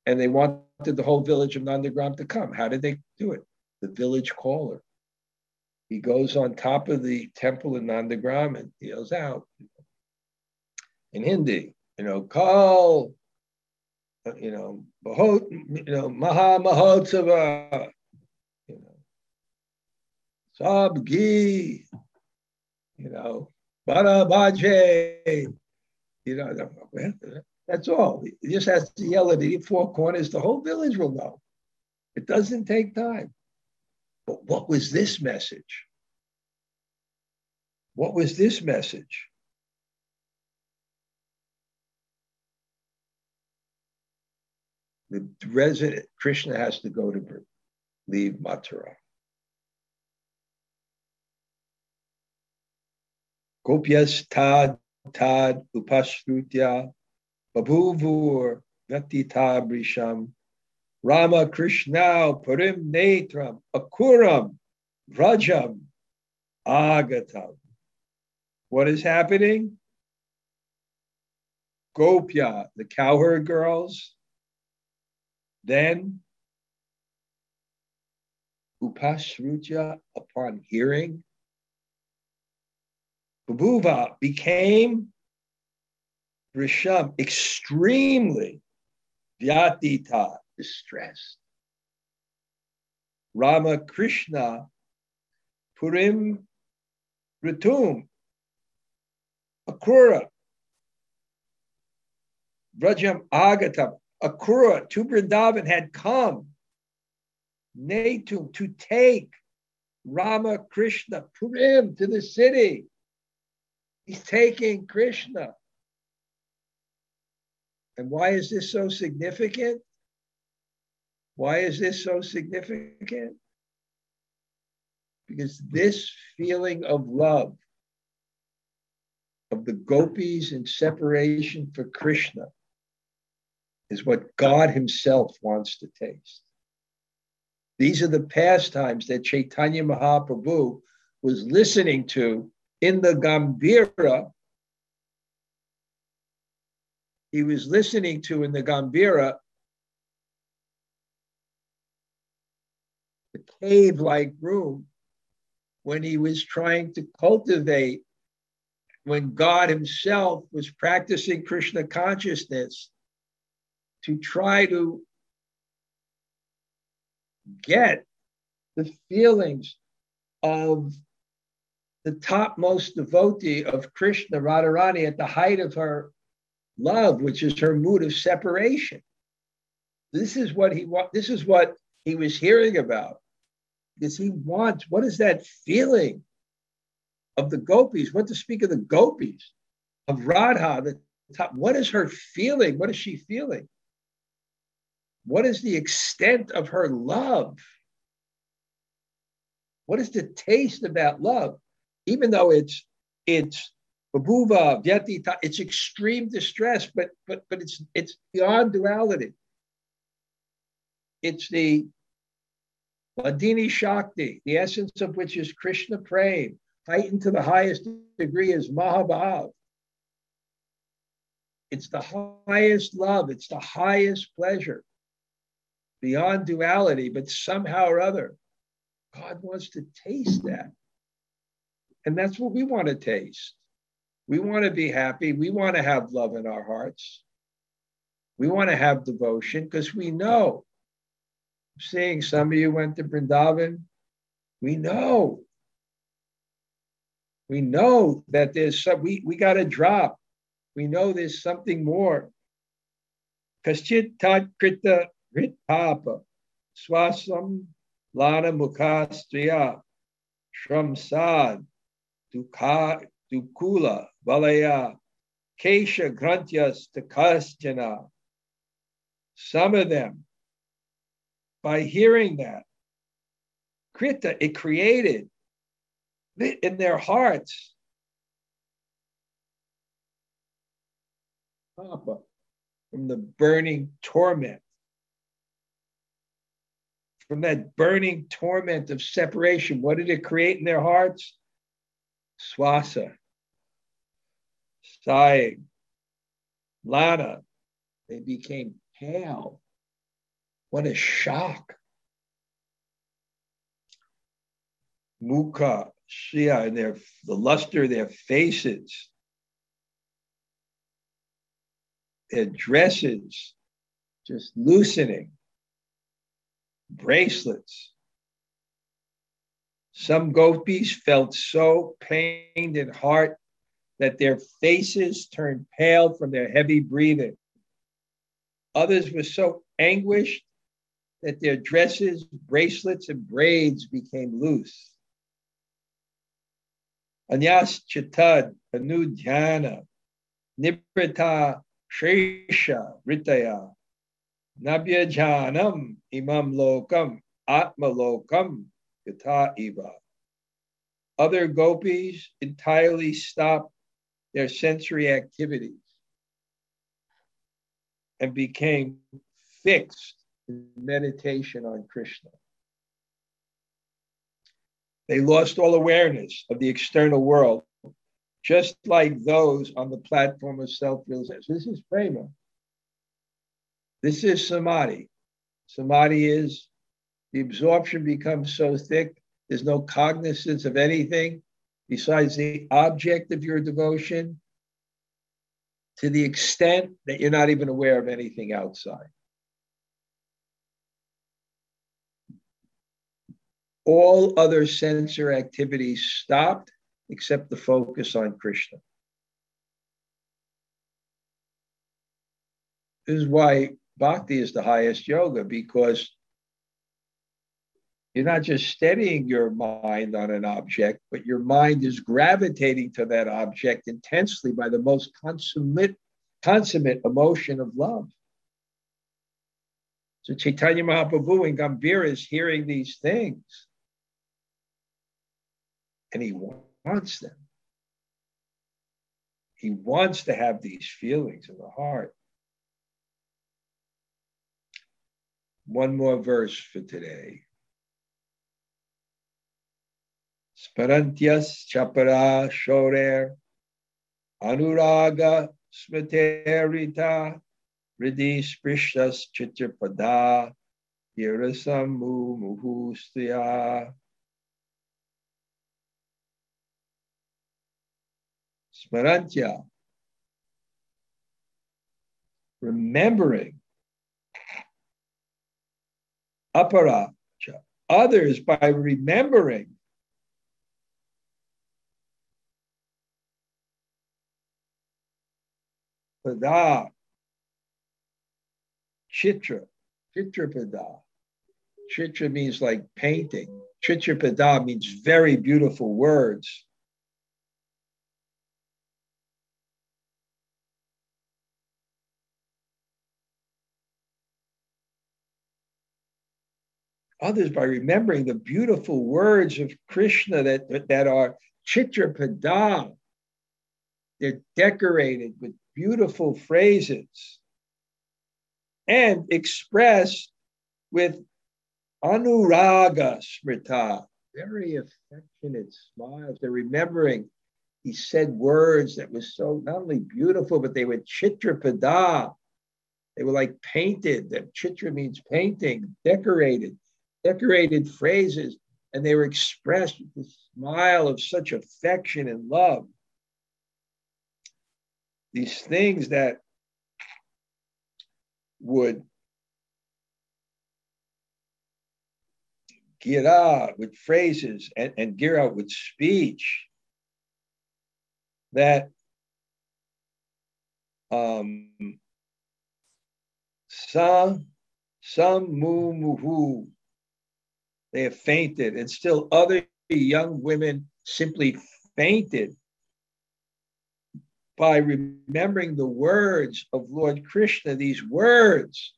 And they wanted the whole village of Nandagram to come. How did they do it? The village caller. He goes on top of the temple in Nandagram and yells out in Hindi, you know, call, uh, you know, Bahot, you know, Maha Mahotsava, you know, Sabgi, you know, Barabaje, you know, that's all. He just has to yell at the four corners. The whole village will know. It doesn't take time. But what was this message? What was this message? The resident Krishna has to go to leave Mathura. Gopyas tad tad upashrutya babhuvur vatita brisham Rama Krishna Purim Netram Akuram Rajam Agatam. What is happening? Gopya, the cowherd girls, then Upashrutya, upon hearing, Babuva became Risham extremely Vyatita distressed. Rama Krishna Purim Ritum Akura Rajam Agatam Akrura to Vrindavan had come Natum to take Rama Krishna Purim to the city. He's taking Krishna. And why is this so significant? Why is this so significant? Because this feeling of love of the gopis in separation for Krishna is what God Himself wants to taste. These are the pastimes that Chaitanya Mahaprabhu was listening to in the Gambhira. He was listening to in the Gambhira, the cave like room when he was trying to cultivate, when God Himself was practicing Krishna consciousness to try to get the feelings of the topmost devotee of Krishna, Radharani, at the height of her love, which is her mood of separation. This is what he this is what he was hearing about because he wants what is that feeling of the gopis? What to speak of the gopis of Radha? The top. What is her feeling? What is she feeling? What is the extent of her love? What is the taste of that love? Even though it's it's babuva, vyatita, it's extreme distress, but but but it's it's beyond duality. It's the Hladini Shakti, the essence of which is Krishna Prem, heightened to the highest degree is Mahabhav. It's the highest love, it's the highest pleasure, beyond duality, but somehow or other, God wants to taste that. And that's what we want to taste. We want to be happy. We want to have love in our hearts. We want to have devotion because we know seeing some of you went to Brindavan. We know. We know that there's some, we, we got to drop. We know there's something more. Kaschit tat krita rit papa swasam lana mukastriya shramsad dukha dukula valaya kesha grantyas takasjana. Some of them by hearing that. Krita, it created in their hearts. Papa, from the burning torment, from that burning torment of separation, what did it create in their hearts? Swasa, sighing, Lana. They became pale. What a shock. Mukha, Shia, and their the luster of their faces, their dresses just loosening, bracelets. Some gopis felt so pained in heart that their faces turned pale from their heavy breathing. Others were so anguished that their dresses, bracelets, and braids became loose. Anyas Chitad, Anudhyana, Nibrita Shresha Ritaya, Nabhyajanam Imam Lokam, Atma Lokam, Gata Iva. Other gopis entirely stopped their sensory activities and became fixed in meditation on Krishna. They lost all awareness of the external world, just like those on the platform of self realization. This is prema. This is samadhi. Samadhi is the absorption becomes so thick, there's no cognizance of anything besides the object of your devotion to the extent that you're not even aware of anything outside. All other sensor activities stopped except the focus on Krishna. This is why bhakti is the highest yoga because you're not just steadying your mind on an object, but your mind is gravitating to that object intensely by the most consummate, consummate emotion of love. So Chaitanya Mahaprabhu and Gambhira is hearing these things. And he wants them. He wants to have these feelings in the heart. One more verse for today. Sparantyas Chapara Shorer Anuraga Smiterita Riddhi Sprishas Chitrapada Yirasamu Muhustya Smarantya. Remembering apara others by remembering pada, chitra, chitrapada. Chitra means like painting. Chitrapada means very beautiful words. Others by remembering the beautiful words of Krishna that, that are chitrapada. They're decorated with beautiful phrases and expressed with anuraga smrita, very affectionate smiles. They're remembering he said words that were so not only beautiful, but they were chitrapada. They were like painted. That chitra means painting, decorated, decorated phrases, and they were expressed with the smile of such affection and love these things that would get out with phrases and, and gear out with speech that um, some some mu muhu they have fainted and still other young women simply fainted by remembering the words of Lord Krishna, these words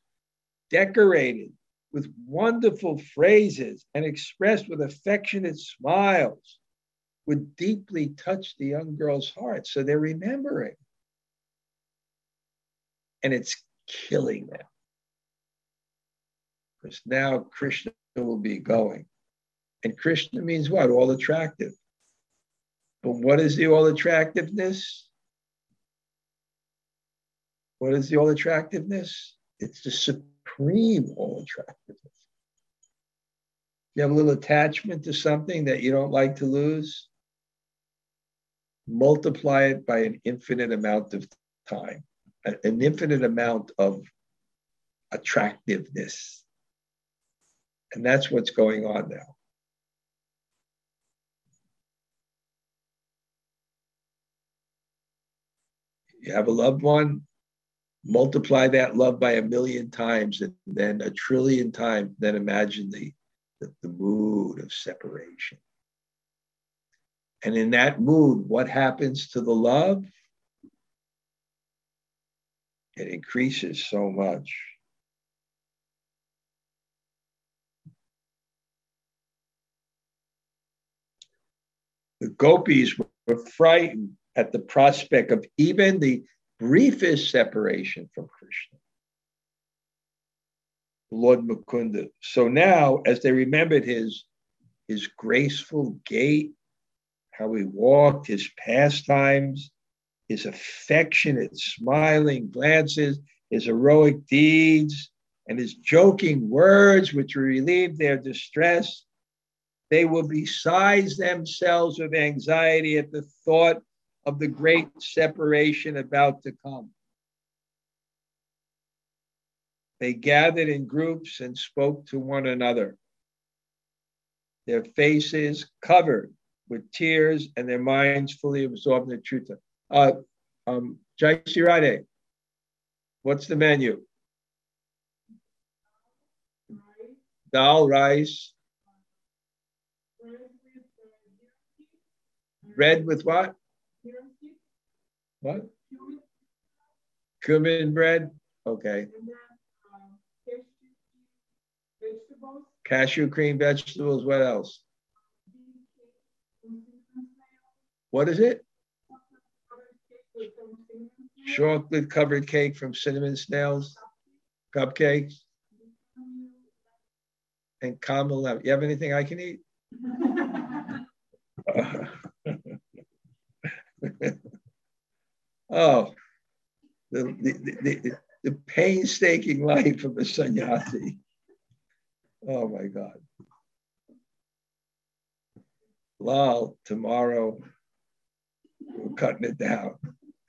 decorated with wonderful phrases and expressed with affectionate smiles. would deeply touch the young girl's heart. So they're remembering. And it's killing them. Because now Krishna will be going. And Krishna means what? All attractive. But what is the all attractiveness? What is the all attractiveness? It's the supreme all attractiveness. You have a little attachment to something that you don't like to lose, multiply it by an infinite amount of time, an infinite amount of attractiveness. And that's what's going on now. You have a loved one, multiply that love by a million times and then a trillion times, then imagine the, the, the mood of separation. And in that mood, what happens to the love? It increases so much. The gopis were frightened at the prospect of even the briefest separation from Krishna. Lord Mukunda. So now, as they remembered his, his graceful gait, how he walked, his pastimes, his affectionate, smiling glances, his heroic deeds, and his joking words, which relieved their distress, they will besides themselves with anxiety at the thought of the great separation about to come. They gathered in groups and spoke to one another, their faces covered with tears and their minds fully absorbed in the truth. Uh, um, Jai Shirade, what's the menu? Dal, rice. Bread with what? What? Cumin bread? Okay. Cashew cream vegetables. What else? What is it? Chocolate covered cake from cinnamon snails, cupcakes, and caramel. You have anything I can eat? oh, the, the, the, the, painstaking life of a sannyasi. Oh my God. Lal, tomorrow we're cutting it down.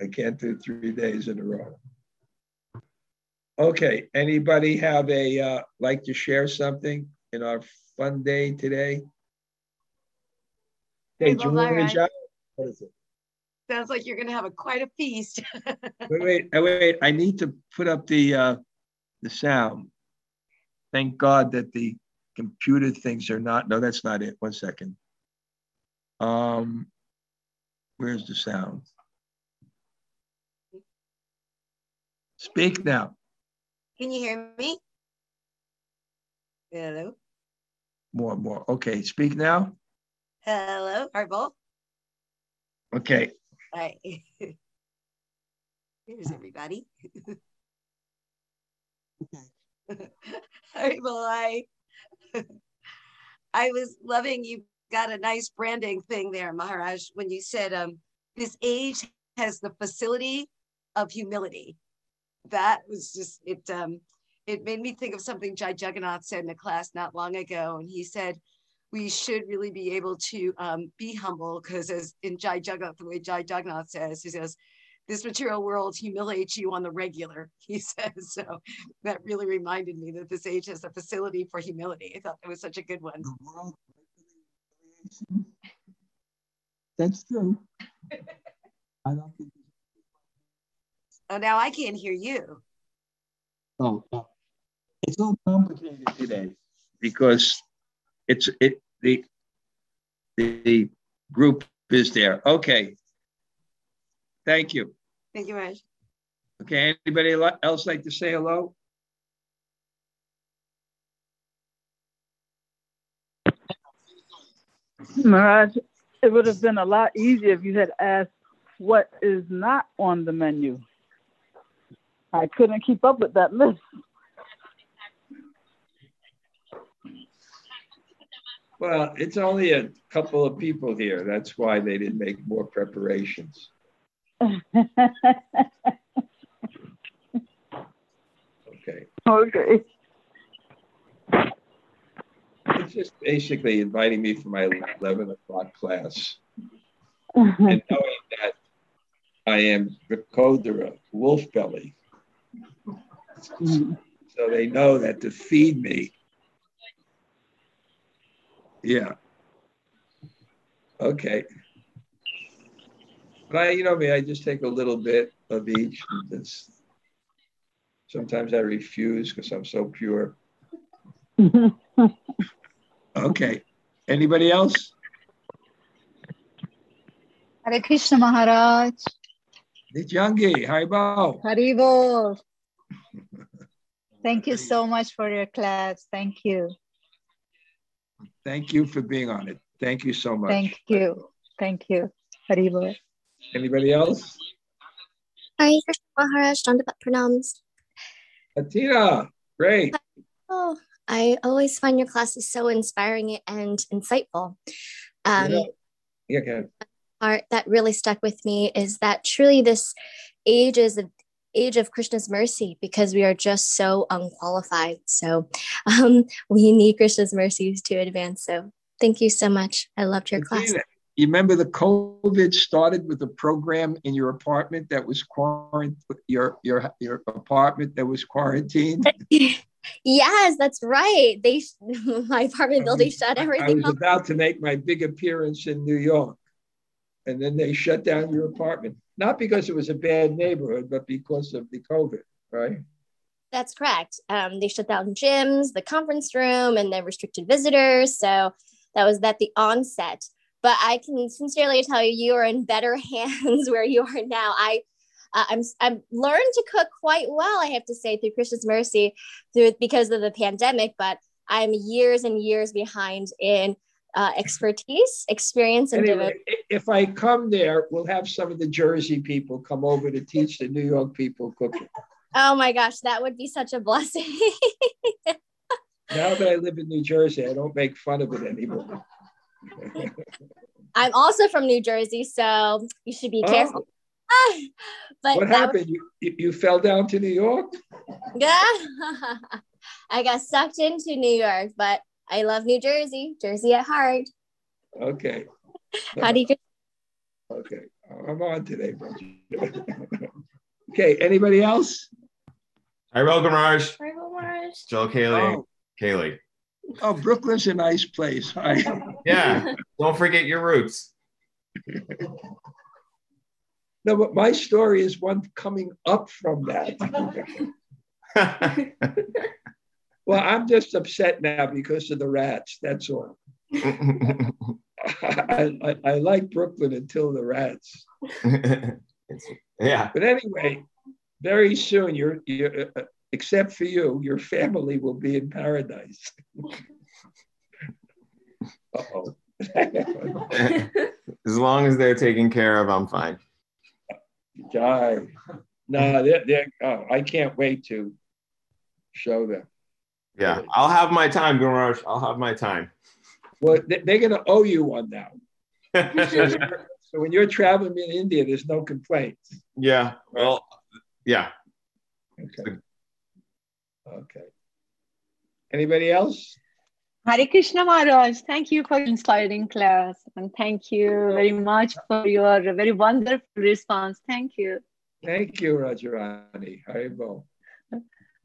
I can't do three days in a row. Okay, anybody have a uh, like to share something in our fun day today? Hey, Julia, what is it? Sounds like you're going to have a quite a feast. wait, wait, wait! I need to put up the uh, the sound. Thank God that the computer things are not. No, that's not it. One second. Um, where's the sound? Speak now. Can you hear me? Hello. More, more. Okay, speak now. Hello, Haribol. Okay. Hi. Here's everybody. okay. All right, well, I I was loving you got a nice branding thing there, Maharaj, when you said um, this age has the facility of humility. That was just it. Um, it made me think of something Jai Jagannath said in a class not long ago, and he said we should really be able to um, be humble because as in Jai Jagannath, the way Jai Jagannath says, he says, this material world humiliates you on the regular, he says. So that really reminded me that this age has a facility for humility. I thought that was such a good one. That's true. I don't think. Oh, now I can't hear you. Oh, it's all complicated today because it's it the the group is there. Okay. Thank you. Thank you, Raj. Okay. Anybody else like to say hello? Maharaj, it would have been a lot easier if you had asked what is not on the menu. I couldn't keep up with that list. Well, it's only a couple of people here. That's why they didn't make more preparations. okay. Okay. It's just basically inviting me for my 11 o'clock class. and knowing that I am Vrikodara, wolf belly. Mm-hmm. So they know that to feed me. Yeah. Okay. But I, you know me, I just take a little bit of each. This. Sometimes I refuse because I'm so pure. okay. Anybody else? Hare Krishna Maharaj. Nityangi, Haribol. Haribol. Thank you so much for your class. Thank you. Thank you for being on it. Thank you so much. Thank you. Thank you. Haribol. Anybody else? Hare Krishna Maharaj, Dandavat Pranams. Atina, great. Oh, I always find your classes so inspiring and insightful. Um, yeah. yeah, okay. Part that really stuck with me is that truly this age is a age of Krishna's mercy because we are just so unqualified. So um, we need Krishna's mercies to advance. So thank you so much. I loved your class. You remember the COVID started with a program in your apartment that was quarantined, your your your apartment that was quarantined. yes, that's right. They my apartment building shut everything. I was off. about to make my big appearance in New York, and then they shut down your apartment. Not because it was a bad neighborhood, but because of the COVID, right? That's correct. Um, they shut down gyms, the conference room, and they restricted visitors. So that was at the onset but I can sincerely tell you, you are in better hands where you are now. I, uh, I'm, I've learned to cook quite well, I have to say, through Krishna's mercy, through because of the pandemic. But I'm years and years behind in uh, expertise, experience, and anyway, if I come there, we'll have some of the Jersey people come over to teach the New York people cooking. Oh my gosh, that would be such a blessing. now that I live in New Jersey, I don't make fun of it anymore. I'm also from New Jersey, so you should be careful. Oh. but what happened? Was... You, you fell down to New York? Yeah, I got sucked into New York, but I love New Jersey, Jersey at heart. Okay. How do you? Okay, I'm on today, okay, anybody else? Hi, welcome, Raj. Hi, Raj. Joel Kaylee. Oh. Kaylee. Oh, Brooklyn's a nice place. Hi. Yeah, don't forget your roots. no, but my story is one coming up from that. well, I'm just upset now because of the rats. That's all. I, I, I, like Brooklyn until the rats. yeah. But anyway, very soon you're, you're uh, except for you, your family will be in paradise. oh as long as they're taken care of, I'm fine. Die. No, they're, they're, oh, I can't wait to show them. Yeah, I'll have my time, Gumaraj. I'll have my time. Well, they're going to owe you one now. so when you're traveling in India, there's no complaints. Yeah. Well, yeah. Okay. Okay. Anybody else? Hare Krishna Maharaj, thank you for inspiring class and thank you very much for your very wonderful response. Thank you. Thank you, Rajarani. Haribol.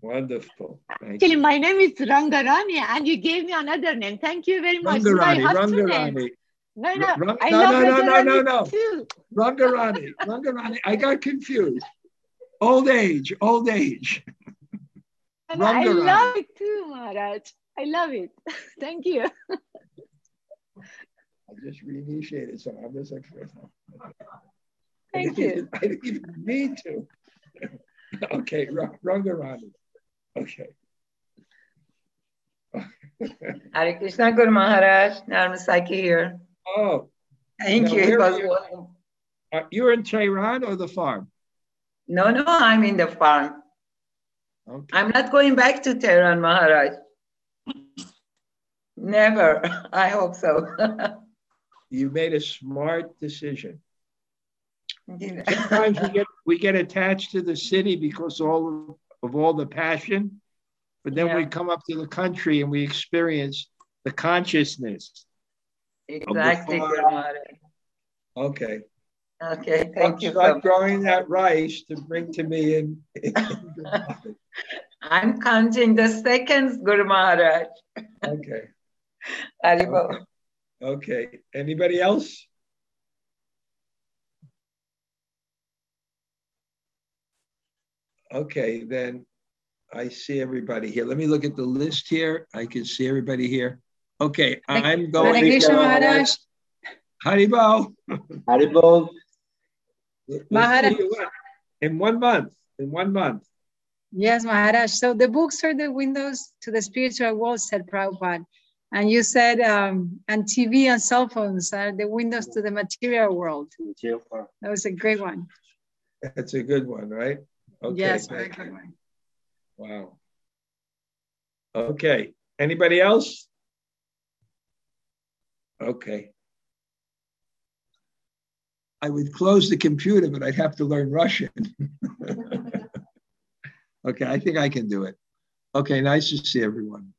Wonderful. Thank Actually, you. my name is Rangarani and you gave me another name. Thank you very much. Rangarani, Rangarani. No, no, Rang- I no, love no, no, no, no, no. Too. Rangarani, Rangarani. I got confused. Old age, old age. And I love it too, Maharaj. I love it. Thank you. I just reinitiated, so I'm just like, Thank I you. I didn't even mean to. okay, Rangarani. Okay. Hare Krishna Guru Maharaj, Narmasaki here. Oh, Thank Now, you. It where was are you? wonderful. You're in Tehran or the farm? No, no, I'm in the farm. Okay. I'm not going back to Tehran, Maharaj. Never. I hope so. You made a smart decision. Sometimes we get we get attached to the city because all of all the passion, but then we come up to the country and we experience the consciousness. exactly, Okay. Okay, thank you Start much. growing that rice to bring to me in. I'm counting the seconds, Guru Maharaj. okay. Haribol. Okay. Anybody else? Okay, then I see everybody here. Let me look at the list here. I can see everybody here. Okay, I'm going. Hare Krishna Maharaj. Haribol. Haribol. Maharaj. see you what? In one month. In one month. Yes, Maharaj. So the books are the windows to the spiritual world, said Prabhupada. And you said, um, and TV and cell phones are the windows to the material world. That was a great one. That's a good one, right? Okay. yes, very good one. Wow. Okay. Anybody else? Okay. I would close the computer, but I'd have to learn Russian. okay, I think I can do it. Okay, nice to see everyone.